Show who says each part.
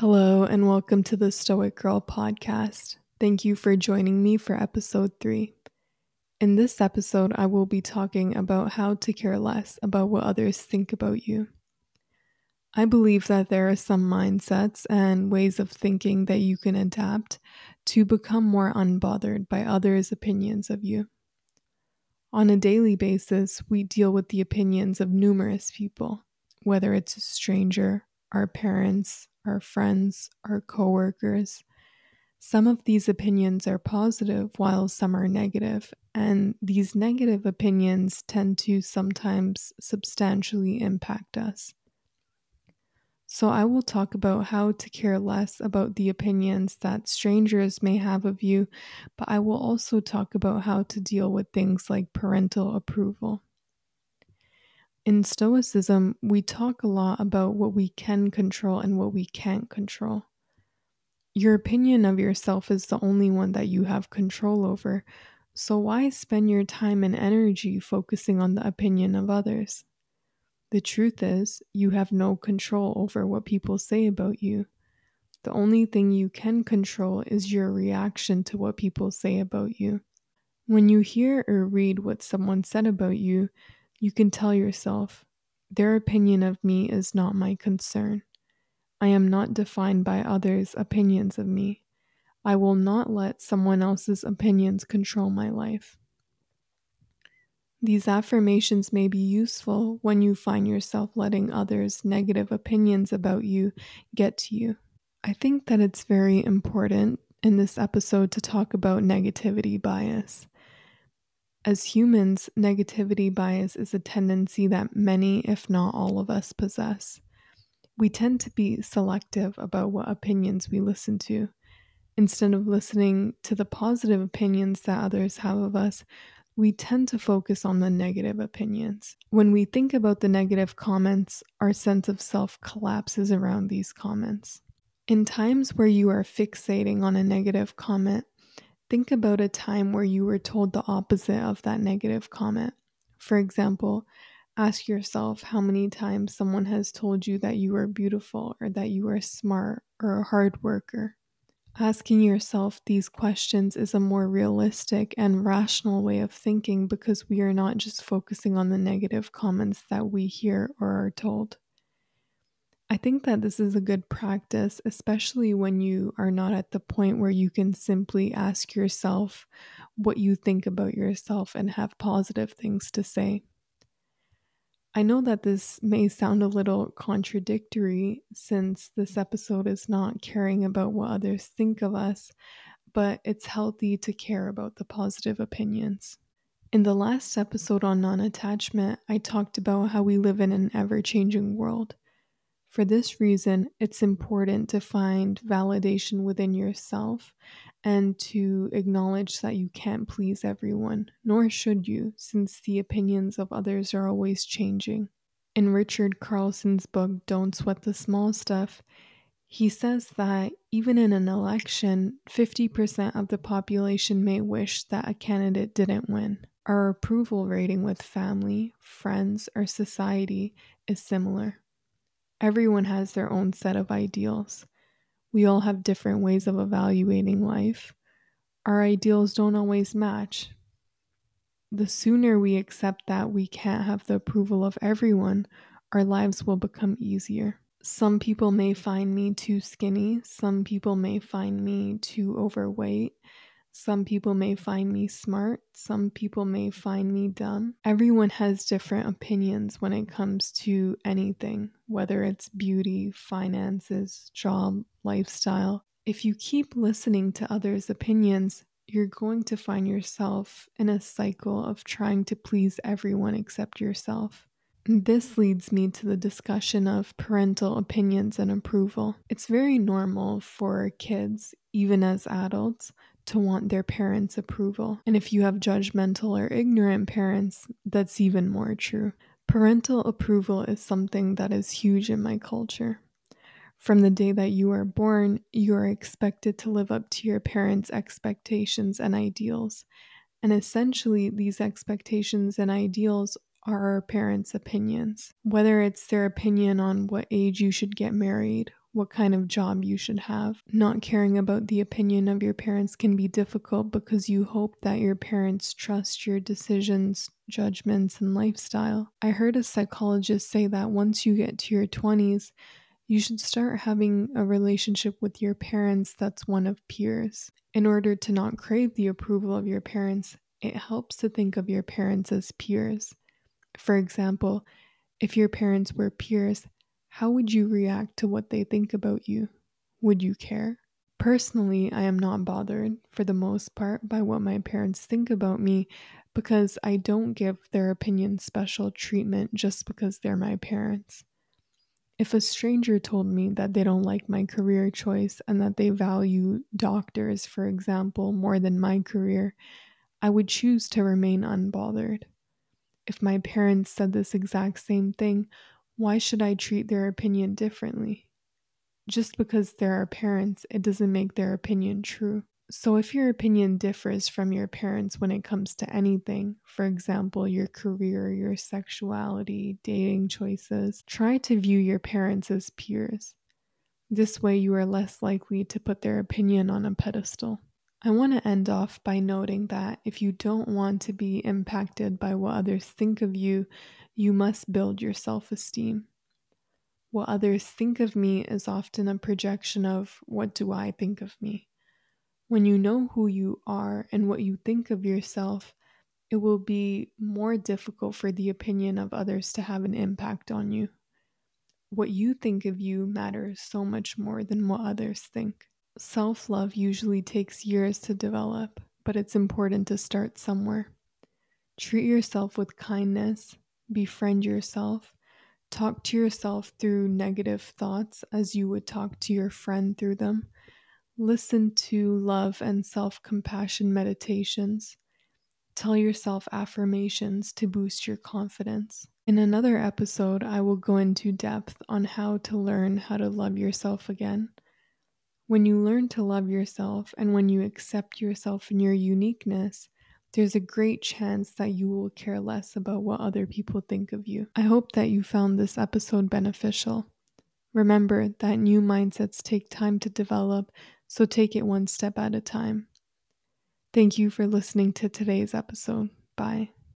Speaker 1: Hello, and welcome to the Stoic Girl podcast. Thank you for joining me for episode three. In this episode, I will be talking about how to care less about what others think about you. I believe that there are some mindsets and ways of thinking that you can adapt to become more unbothered by others' opinions of you. On a daily basis, we deal with the opinions of numerous people, whether it's a stranger, our parents, our friends, our coworkers. Some of these opinions are positive while some are negative, and these negative opinions tend to sometimes substantially impact us. So, I will talk about how to care less about the opinions that strangers may have of you, but I will also talk about how to deal with things like parental approval. In Stoicism, we talk a lot about what we can control and what we can't control. Your opinion of yourself is the only one that you have control over, so why spend your time and energy focusing on the opinion of others? The truth is, you have no control over what people say about you. The only thing you can control is your reaction to what people say about you. When you hear or read what someone said about you, you can tell yourself, their opinion of me is not my concern. I am not defined by others' opinions of me. I will not let someone else's opinions control my life. These affirmations may be useful when you find yourself letting others' negative opinions about you get to you. I think that it's very important in this episode to talk about negativity bias. As humans, negativity bias is a tendency that many, if not all of us, possess. We tend to be selective about what opinions we listen to. Instead of listening to the positive opinions that others have of us, we tend to focus on the negative opinions. When we think about the negative comments, our sense of self collapses around these comments. In times where you are fixating on a negative comment, Think about a time where you were told the opposite of that negative comment. For example, ask yourself how many times someone has told you that you are beautiful or that you are smart or a hard worker. Asking yourself these questions is a more realistic and rational way of thinking because we are not just focusing on the negative comments that we hear or are told. I think that this is a good practice, especially when you are not at the point where you can simply ask yourself what you think about yourself and have positive things to say. I know that this may sound a little contradictory since this episode is not caring about what others think of us, but it's healthy to care about the positive opinions. In the last episode on non attachment, I talked about how we live in an ever changing world. For this reason, it's important to find validation within yourself and to acknowledge that you can't please everyone, nor should you, since the opinions of others are always changing. In Richard Carlson's book, Don't Sweat the Small Stuff, he says that even in an election, 50% of the population may wish that a candidate didn't win. Our approval rating with family, friends, or society is similar. Everyone has their own set of ideals. We all have different ways of evaluating life. Our ideals don't always match. The sooner we accept that we can't have the approval of everyone, our lives will become easier. Some people may find me too skinny, some people may find me too overweight, some people may find me smart, some people may find me dumb. Everyone has different opinions when it comes to anything, whether it's beauty, finances, job, lifestyle. If you keep listening to others' opinions, you're going to find yourself in a cycle of trying to please everyone except yourself. This leads me to the discussion of parental opinions and approval. It's very normal for kids, even as adults, to want their parents' approval. And if you have judgmental or ignorant parents, that's even more true. Parental approval is something that is huge in my culture. From the day that you are born, you are expected to live up to your parents' expectations and ideals. And essentially, these expectations and ideals are our parents' opinions. Whether it's their opinion on what age you should get married, what kind of job you should have. Not caring about the opinion of your parents can be difficult because you hope that your parents trust your decisions, judgments, and lifestyle. I heard a psychologist say that once you get to your 20s, you should start having a relationship with your parents that's one of peers. In order to not crave the approval of your parents, it helps to think of your parents as peers. For example, if your parents were peers, how would you react to what they think about you? Would you care? Personally, I am not bothered, for the most part, by what my parents think about me because I don't give their opinion special treatment just because they're my parents. If a stranger told me that they don't like my career choice and that they value doctors, for example, more than my career, I would choose to remain unbothered. If my parents said this exact same thing, why should I treat their opinion differently? Just because they're our parents, it doesn't make their opinion true. So, if your opinion differs from your parents when it comes to anything, for example, your career, your sexuality, dating choices, try to view your parents as peers. This way, you are less likely to put their opinion on a pedestal. I want to end off by noting that if you don't want to be impacted by what others think of you, you must build your self esteem. What others think of me is often a projection of what do I think of me. When you know who you are and what you think of yourself, it will be more difficult for the opinion of others to have an impact on you. What you think of you matters so much more than what others think. Self love usually takes years to develop, but it's important to start somewhere. Treat yourself with kindness, befriend yourself, talk to yourself through negative thoughts as you would talk to your friend through them. Listen to love and self compassion meditations. Tell yourself affirmations to boost your confidence. In another episode, I will go into depth on how to learn how to love yourself again. When you learn to love yourself and when you accept yourself and your uniqueness, there's a great chance that you will care less about what other people think of you. I hope that you found this episode beneficial. Remember that new mindsets take time to develop, so take it one step at a time. Thank you for listening to today's episode. Bye.